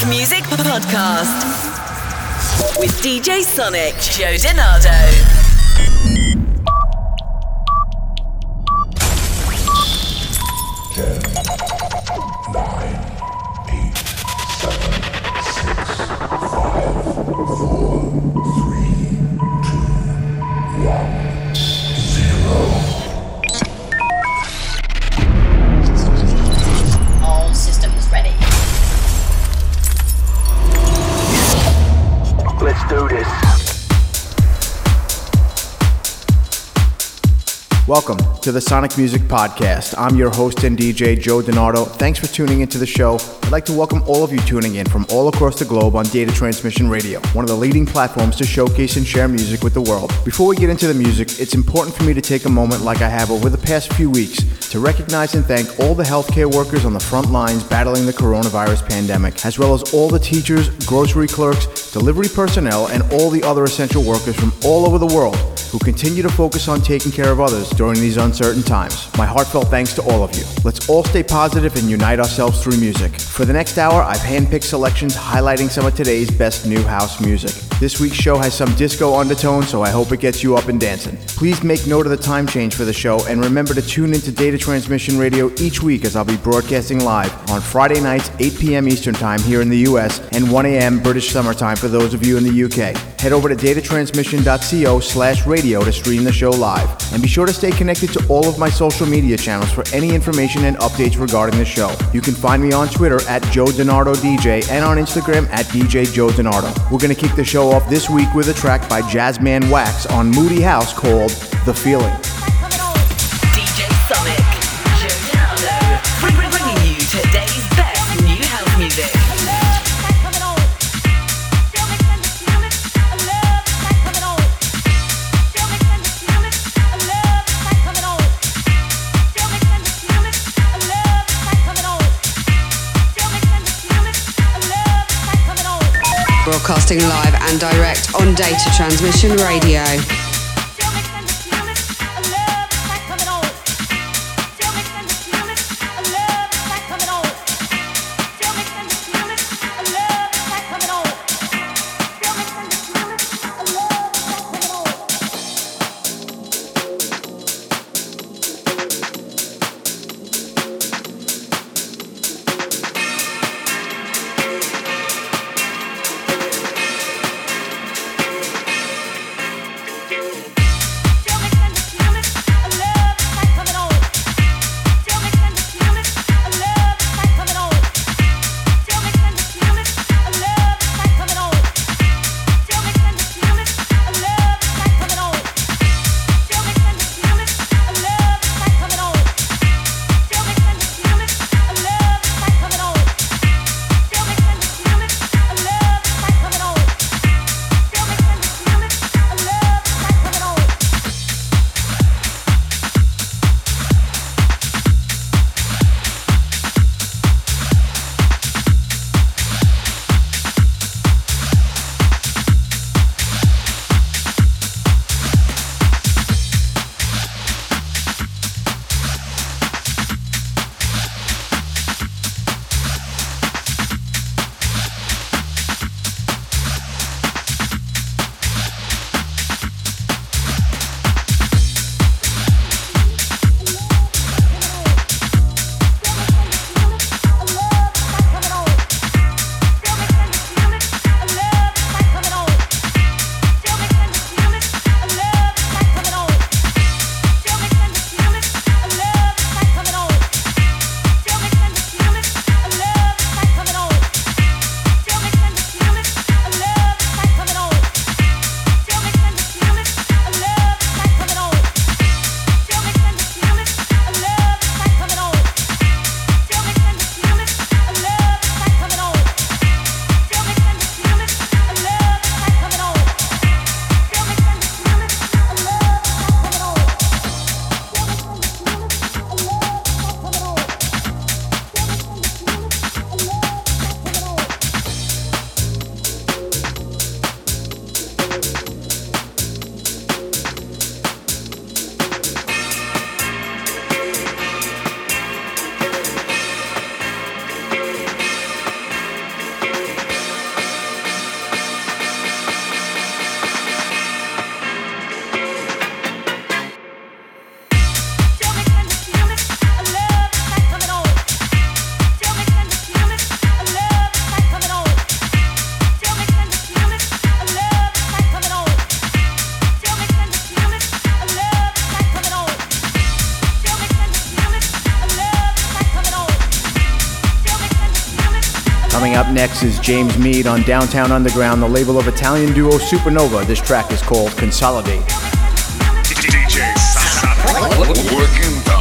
House Music Podcast with DJ Sonic, Joe DiNardo. Welcome to the Sonic Music Podcast. I'm your host and DJ, Joe DiNardo. Thanks for tuning into the show. I'd like to welcome all of you tuning in from all across the globe on Data Transmission Radio, one of the leading platforms to showcase and share music with the world. Before we get into the music, it's important for me to take a moment, like I have over the past few weeks, to recognize and thank all the healthcare workers on the front lines battling the coronavirus pandemic, as well as all the teachers, grocery clerks, delivery personnel, and all the other essential workers from all over the world who continue to focus on taking care of others during these uncertain times. My heartfelt thanks to all of you. Let's all stay positive and unite ourselves through music. For the next hour, I've handpicked selections highlighting some of today's best new house music. This week's show has some disco undertones, so I hope it gets you up and dancing. Please make note of the time change for the show and remember to tune into Data Transmission Radio each week as I'll be broadcasting live on Friday nights, 8 p.m. Eastern Time here in the US and 1 a.m. British Summer Time for those of you in the UK. Head over to datatransmission.co slash radio to stream the show live. And be sure to stay connected to all of my social media channels for any information and updates regarding the show. You can find me on Twitter at Joe DiNardo DJ and on Instagram at DJ Joe DiNardo. We're going to kick the show off this week with a track by Jazzman Wax on Moody House called The Feeling. Broadcasting live and direct on Data Transmission Radio. Coming up next is James Meid on Downtown Underground, the label of Italian duo Supernova. This track is called Consolidate. DJ Working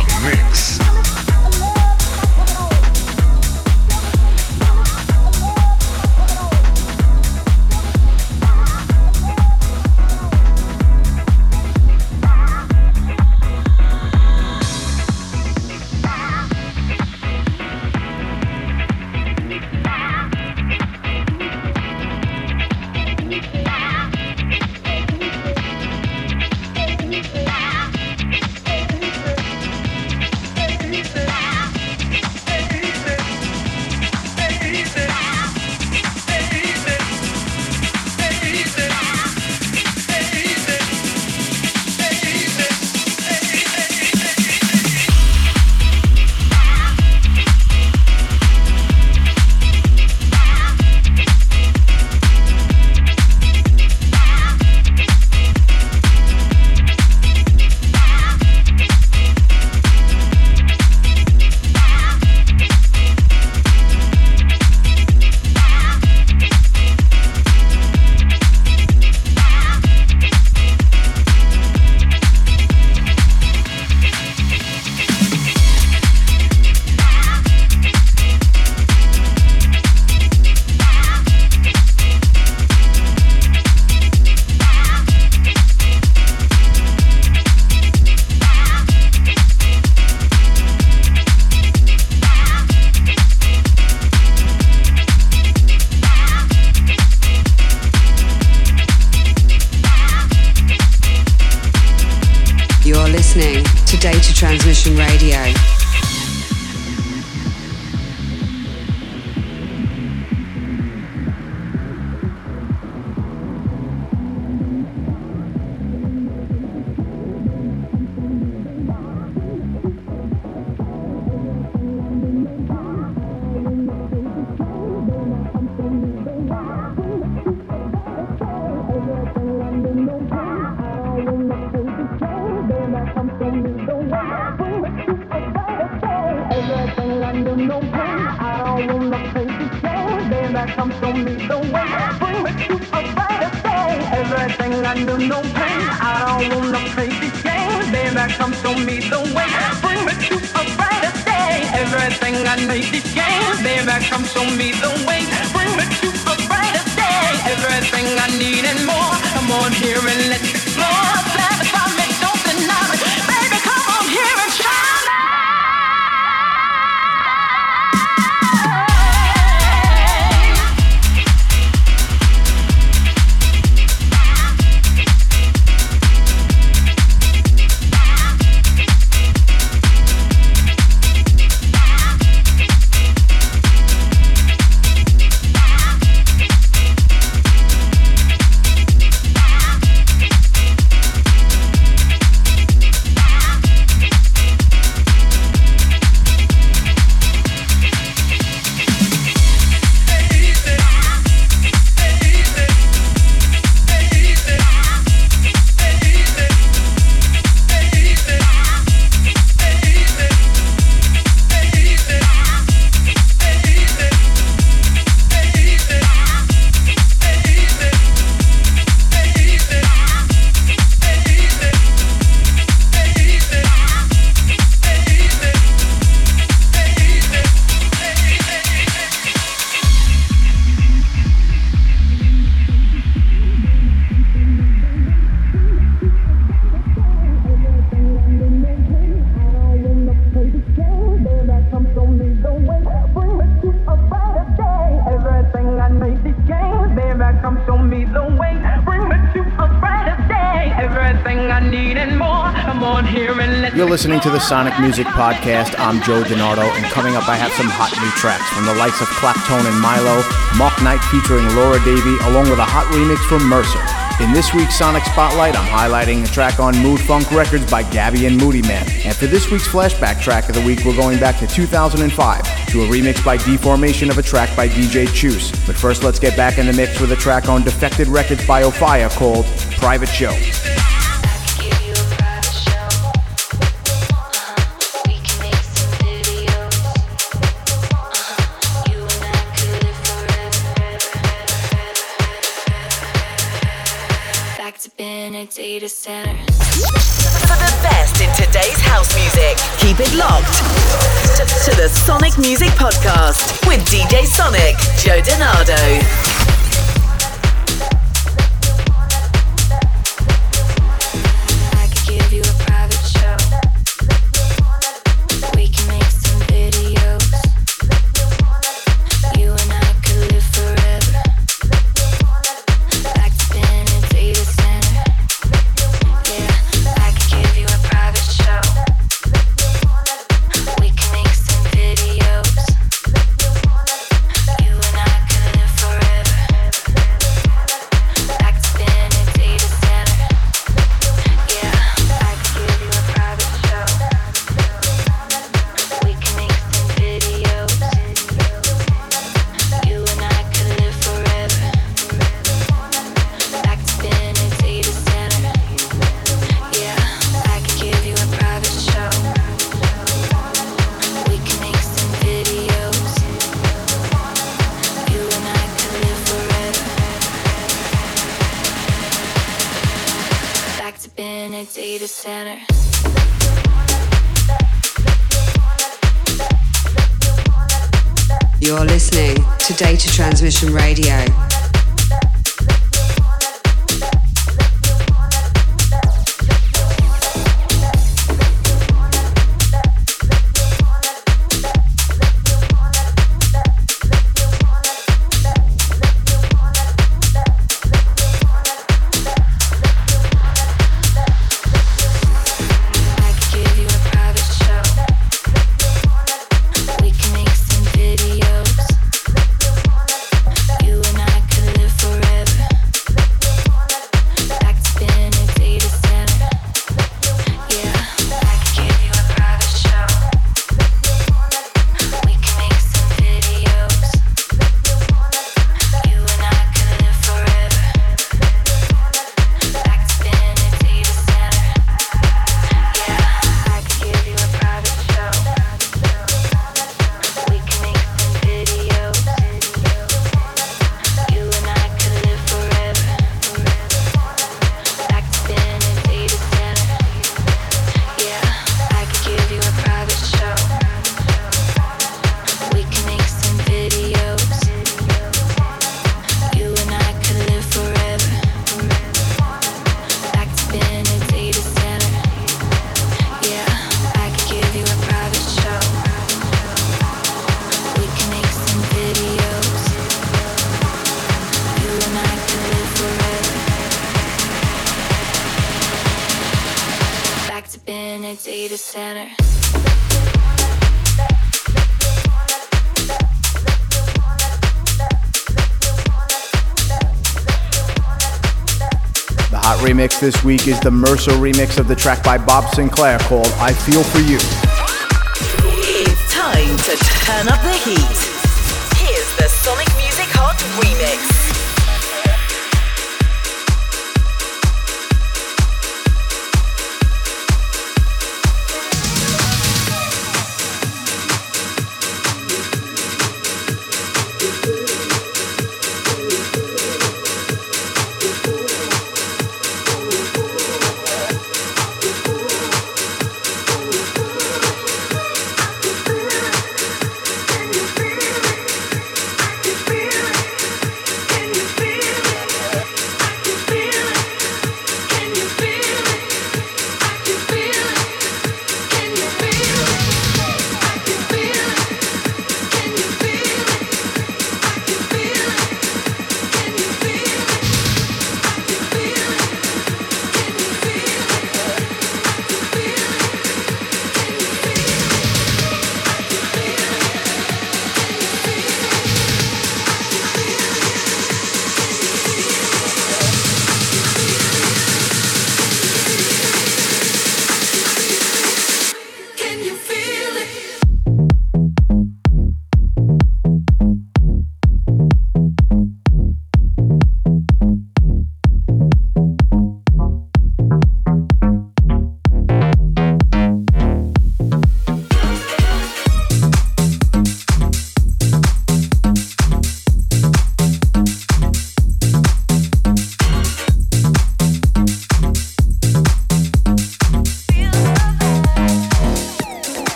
listening to the Sonic Music Podcast. I'm Joe DiNardo, and coming up, I have some hot new tracks from the likes of Claptone and Mylo, Mark Knight featuring Laura Davie, along with a hot remix from Mercer. In this week's Sonic Spotlight, I'm highlighting a track on Mood Funk Records by Gaby and Moodymann. And for this week's flashback track of the week, we're going back to 2005 to a remix by D-Formation of a track by DJ Chus. But first, let's get back in the mix with a track on Defected Records by Offaiah called Private Show. Keep it locked to, to the Sonic Music Podcast with DJ Sonic, Joe DiNardo. Remix this week is the Mercer remix of the track by Bob Sinclar called I Feel For You. It's time to turn up the heat.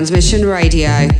Transmission Radio.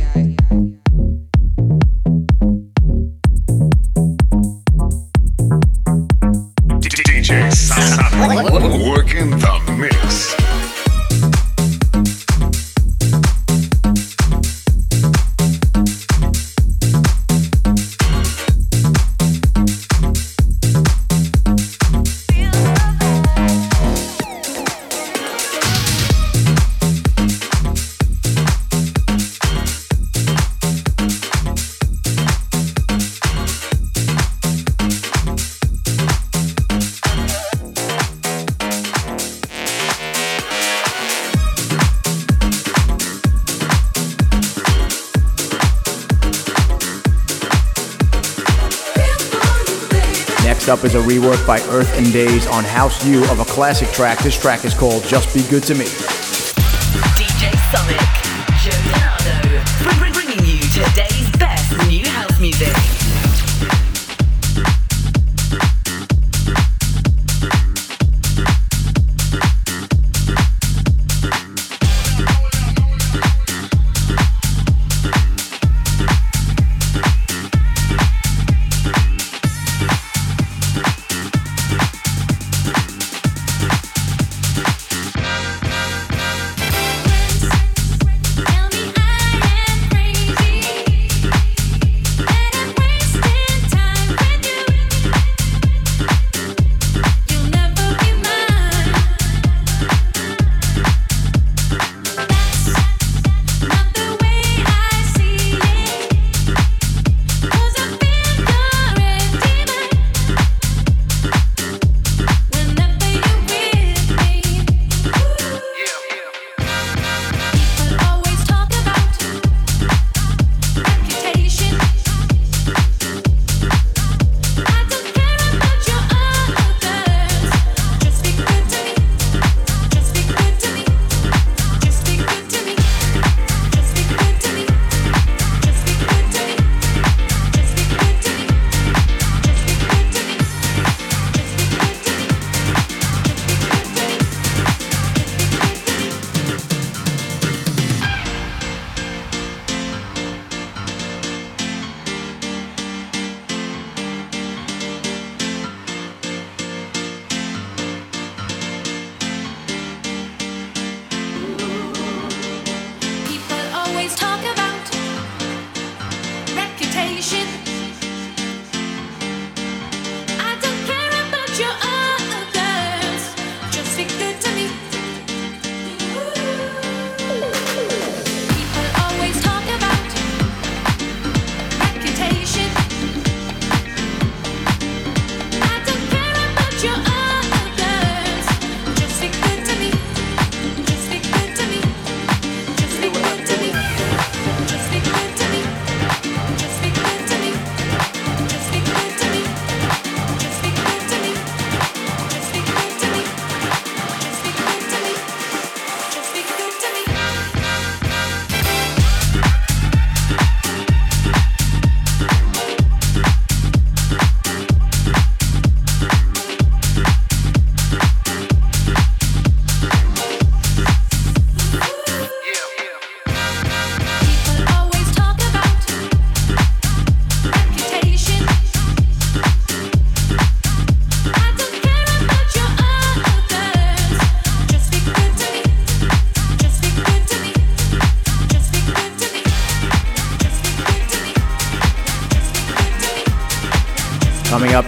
Up is a rework by Earth N Days on House U of a classic track. This track is called Just Be Good to Me. DJ Sonic,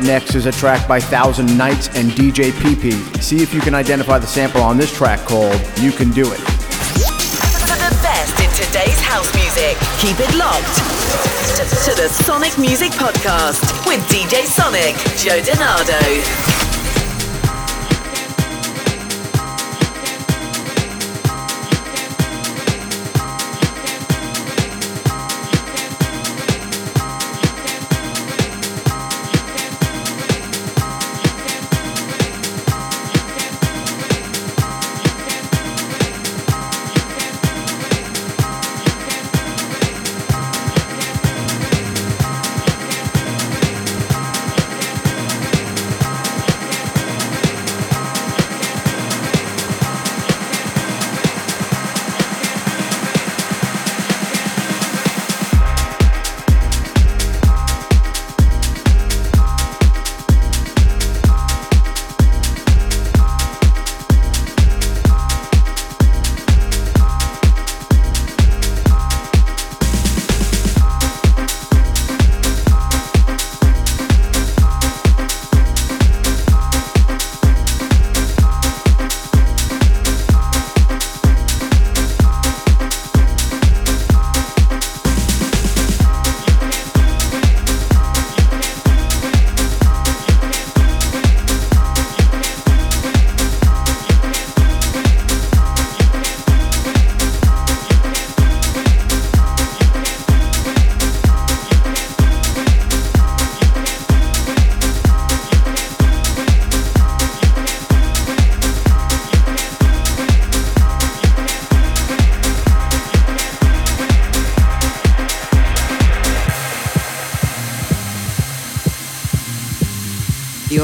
next is a track by Thousand Nights and DJ PP. See if you can identify the sample on this track called You Can Do It. The best in today's house music, keep it locked to, to the Sonic Music Podcast with DJ Sonic, Joe DiNardo.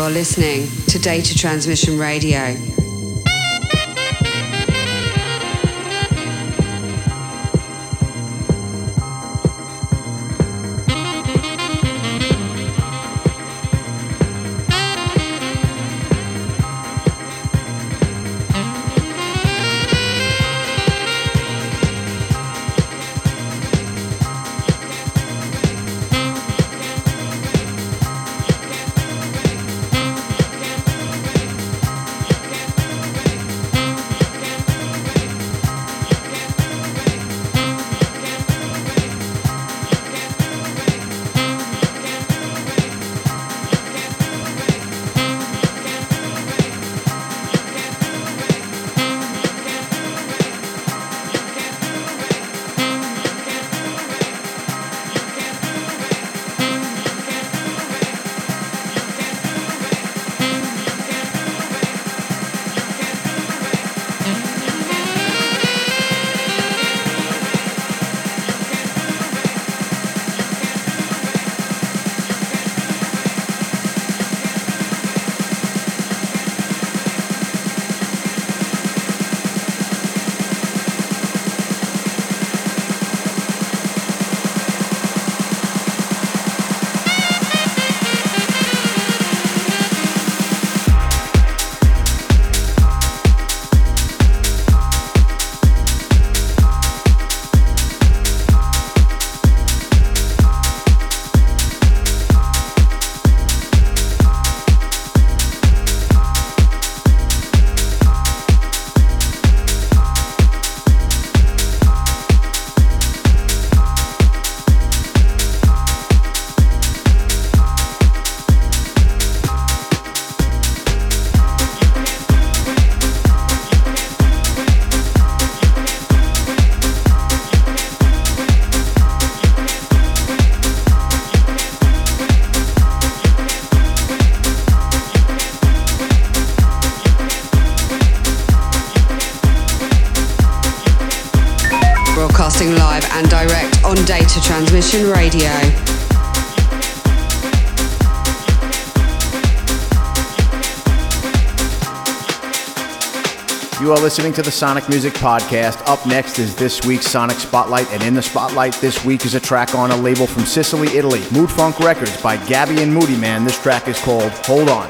Listening to Data Transmission Radio. Listening to the Sonic Music Podcast. Up next is this week's Sonic Spotlight, and in the spotlight this week is a track on a label from Sicily, Italy, Mood Funk Records by Gaby and Moodymann. This track is called Hold on,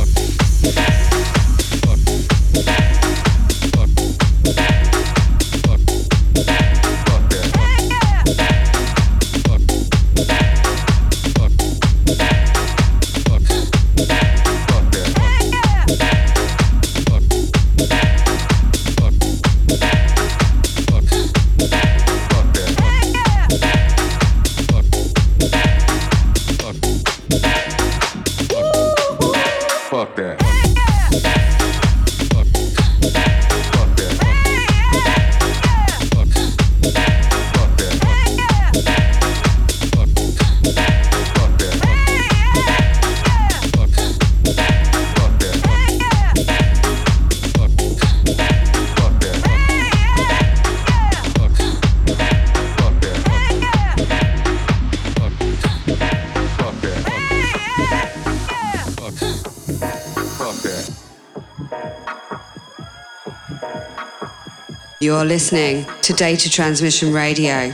You're listening to Data Transmission Radio.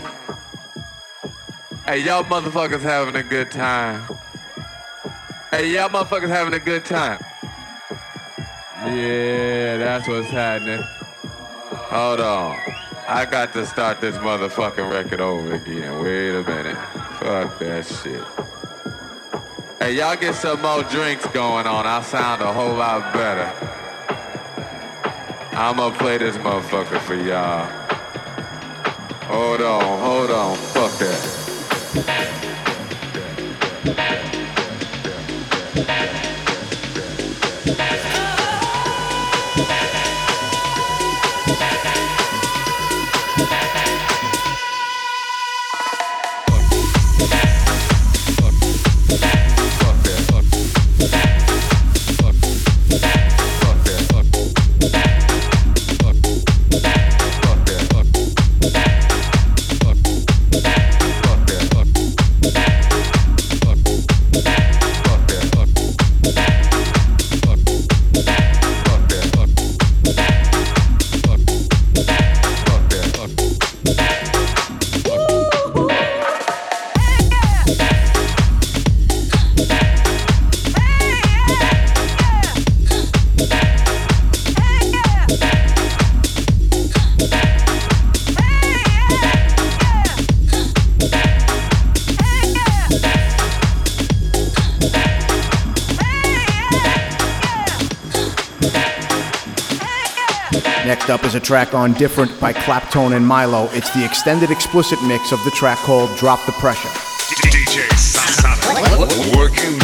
Hey, y'all motherfuckers having a good time. Hey, y'all motherfuckers having a good time. Yeah, that's what's happening. Hold on. I got to start this motherfucking record over again. Wait a minute. Fuck that shit. Hey, y'all get some more drinks going on. I sound a whole lot better. I'ma play this motherfucker for y'all. Hold on, hold on, fuck that. Next up is a track on Different by Claptone and Mylo. It's the extended explicit mix of the track called Drop the Pressure. DJ working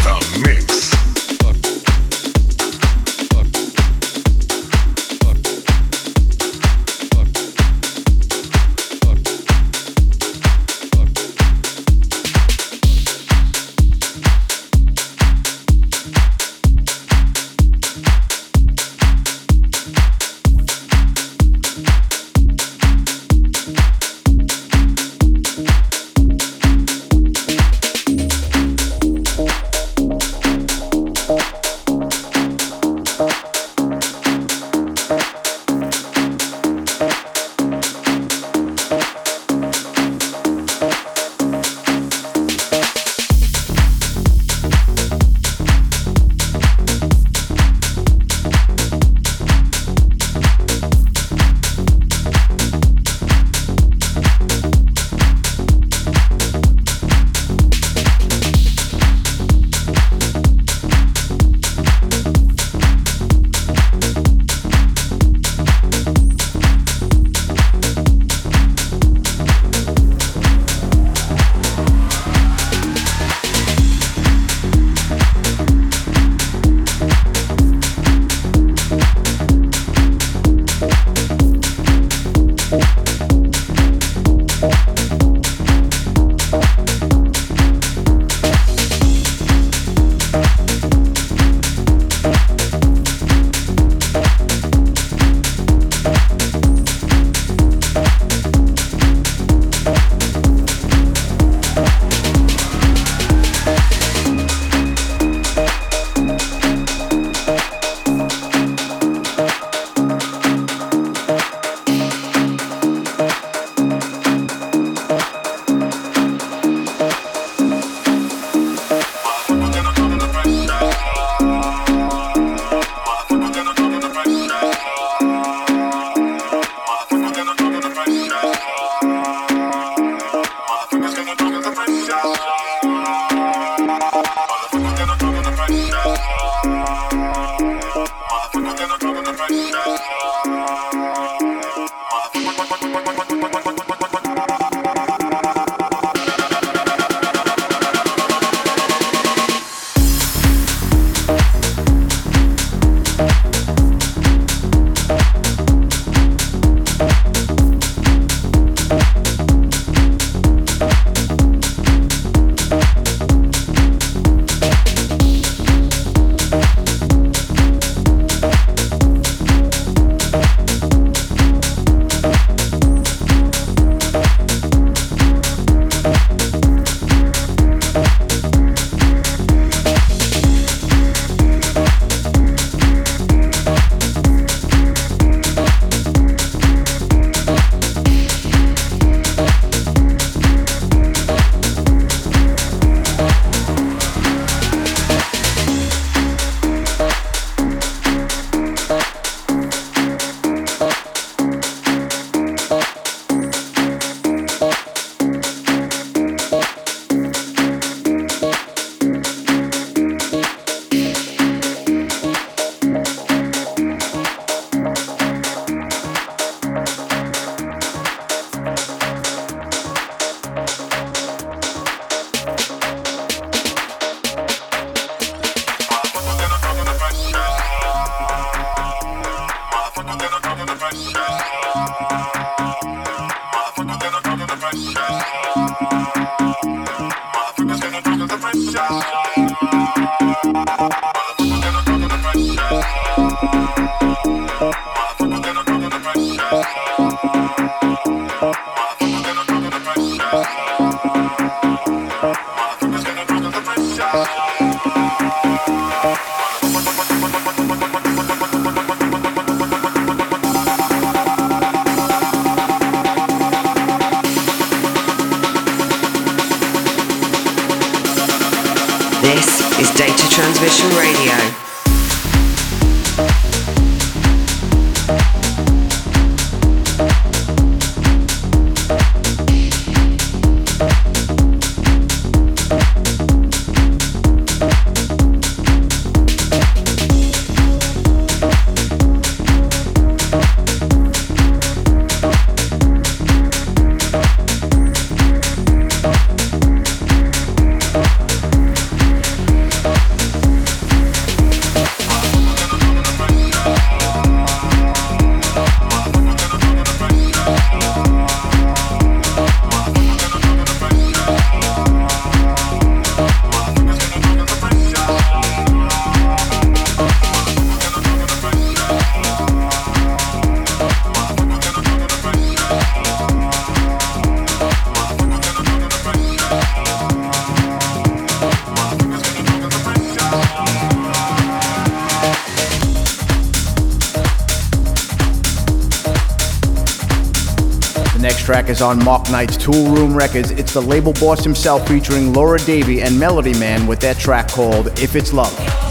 track is on Mark Knight's Toolroom Records. It's the label boss himself featuring Laura Davie and Melody Men with that track called If It's Love.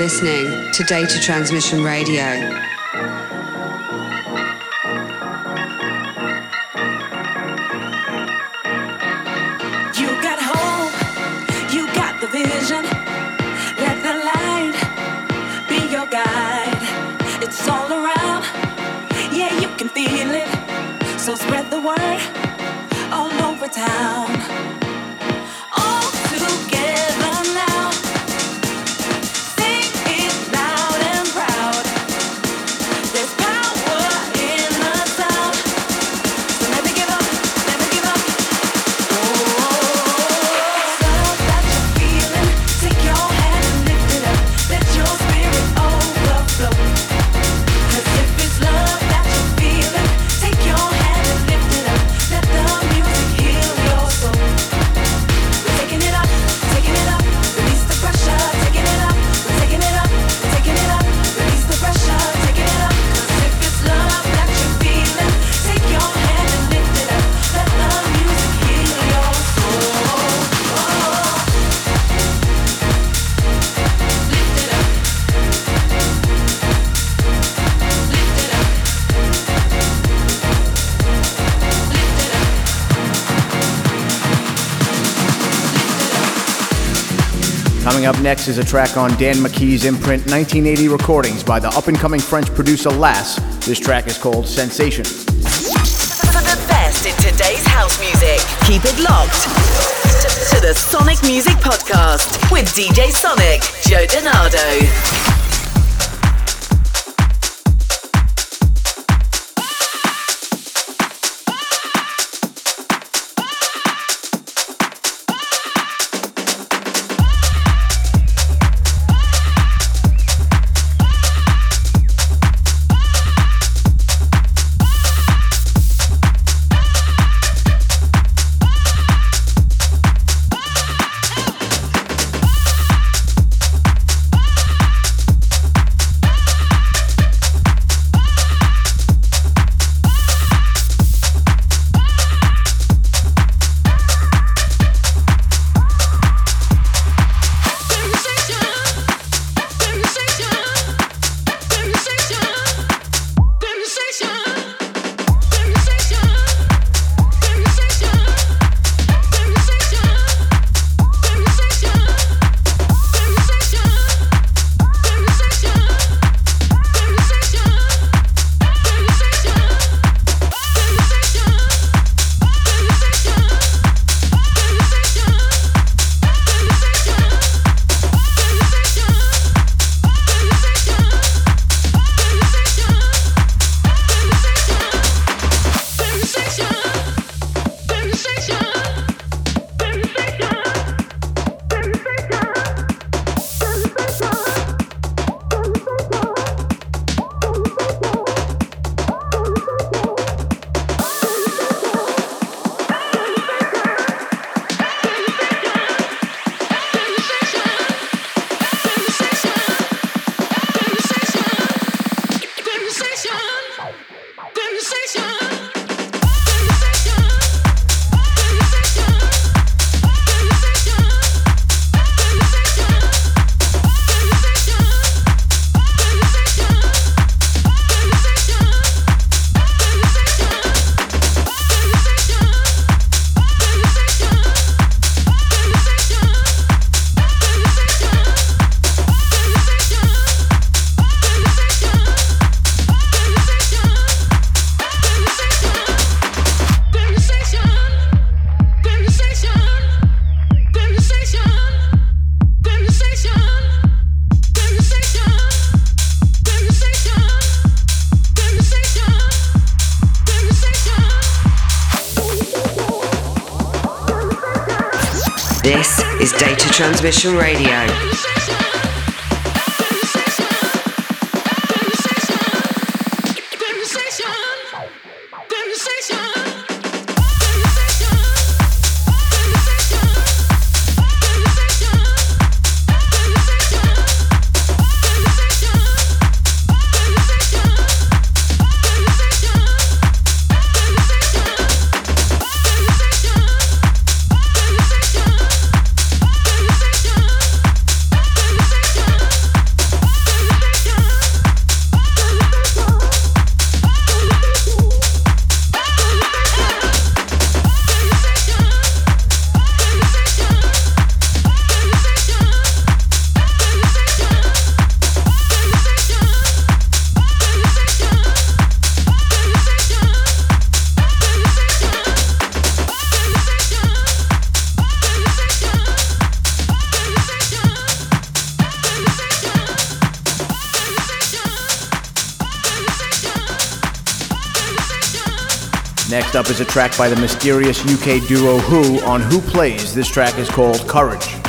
Listening to Data Transmission Radio. Coming up next is a track on Dan McKee's imprint 1980 recordings by the up and coming French producer Lass. This track is called Sensation. For the best in today's house music, keep it locked to the Sonic Music Podcast with DJ Sonic, Joe DiNardo. Radio. Next up is a track by the mysterious UK duo Wh0 on Wh0 Plays. This track is called Courage.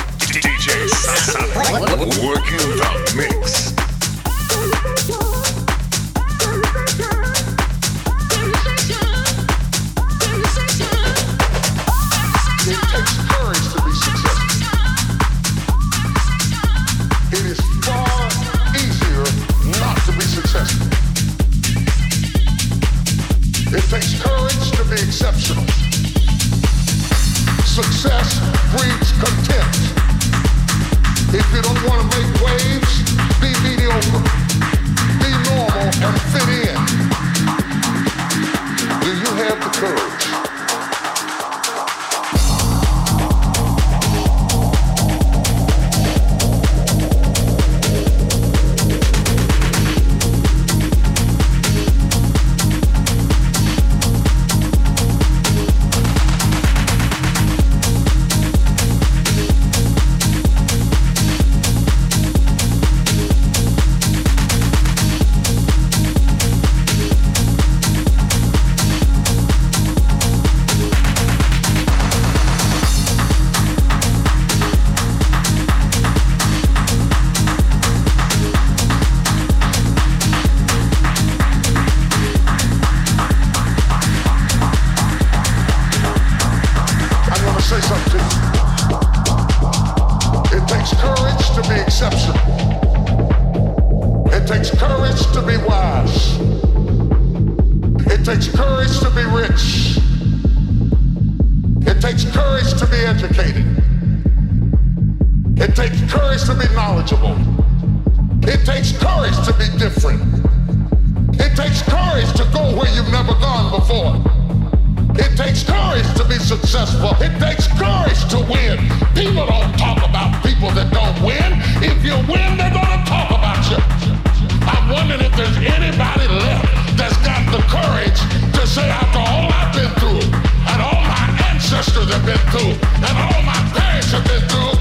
through, and all my pain should be through.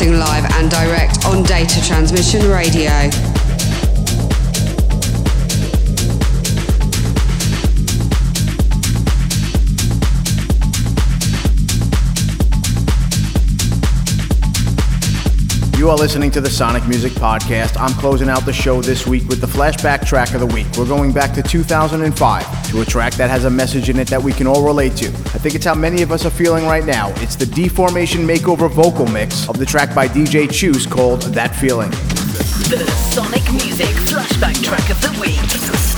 broadcasting live and direct on Data Transmission Radio. You are listening to the Sonic Music Podcast. I'm closing out the show this week with the flashback track of the week. We're going back to 2005 to a track that has a message in it that we can all relate to. I think it's how many of us are feeling right now. It's the D-Formation Makeover vocal mix of the track by DJ Chus called That Feeling. The Sonic Music Flashback Track of the Week.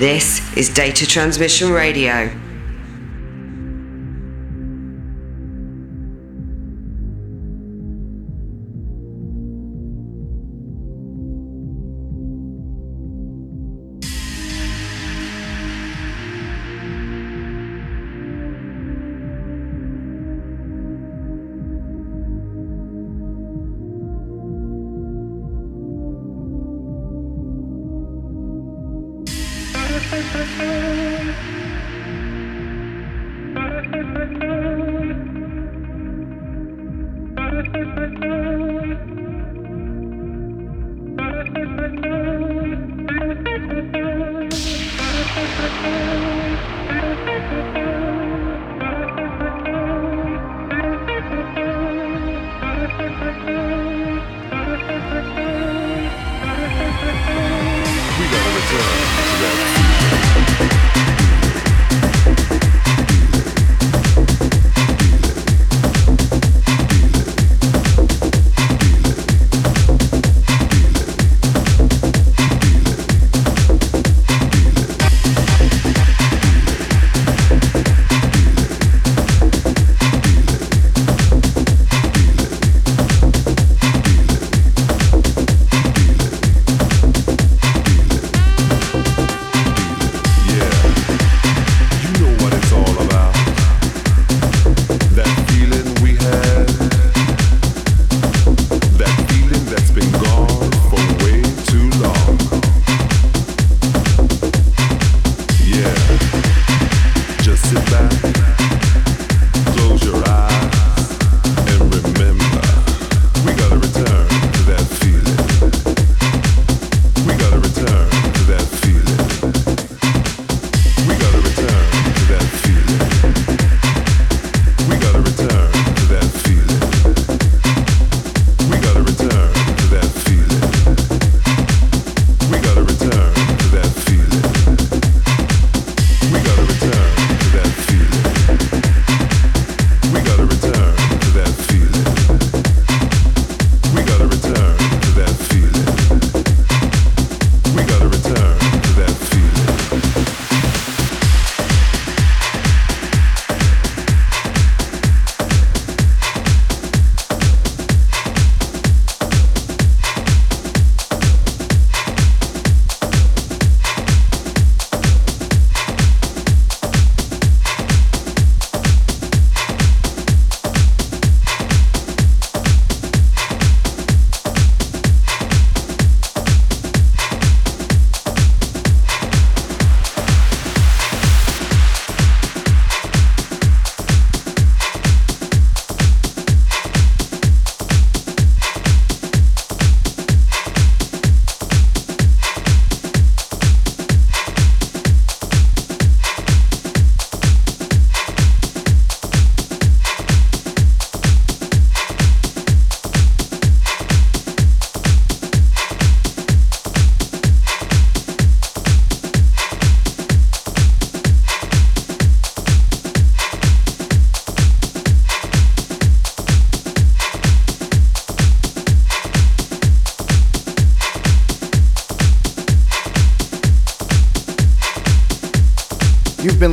This is Data Transmission Radio.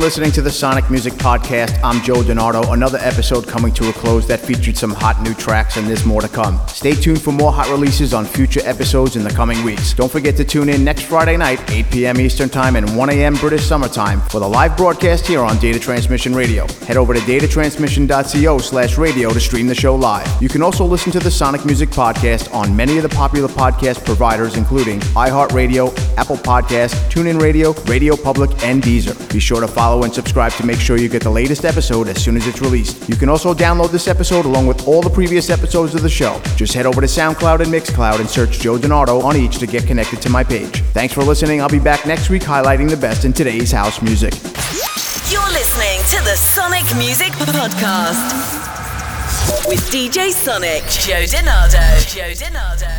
Listening to the Sonic Music Podcast. I'm Joe DiNardo. Another episode coming to a close that featured some hot new tracks, and there's more to come. Stay tuned for more hot releases on future episodes in the coming weeks. Don't forget to tune in next Friday night, 8 p.m. Eastern Time and 1 a.m. British Summer Time for the live broadcast here on Data Transmission Radio. Head over to datatransmission.co slash radio to stream the show live. You can also listen to the Sonic Music Podcast on many of the popular podcast providers, including iHeartRadio, Apple Podcast, TuneIn Radio, Radio Public, and Deezer. Be sure to follow and subscribe to make sure you get the latest episode as soon as it's released. You can also download this episode along with all the previous episodes of the show. Just head over to SoundCloud and Mixcloud and search Joe DiNardo on each to get connected to my page. Thanks for listening. I'll be back next week highlighting the best in today's house music. You're listening to the Sonic Music Podcast with DJ Sonic, Joe DiNardo. Joe.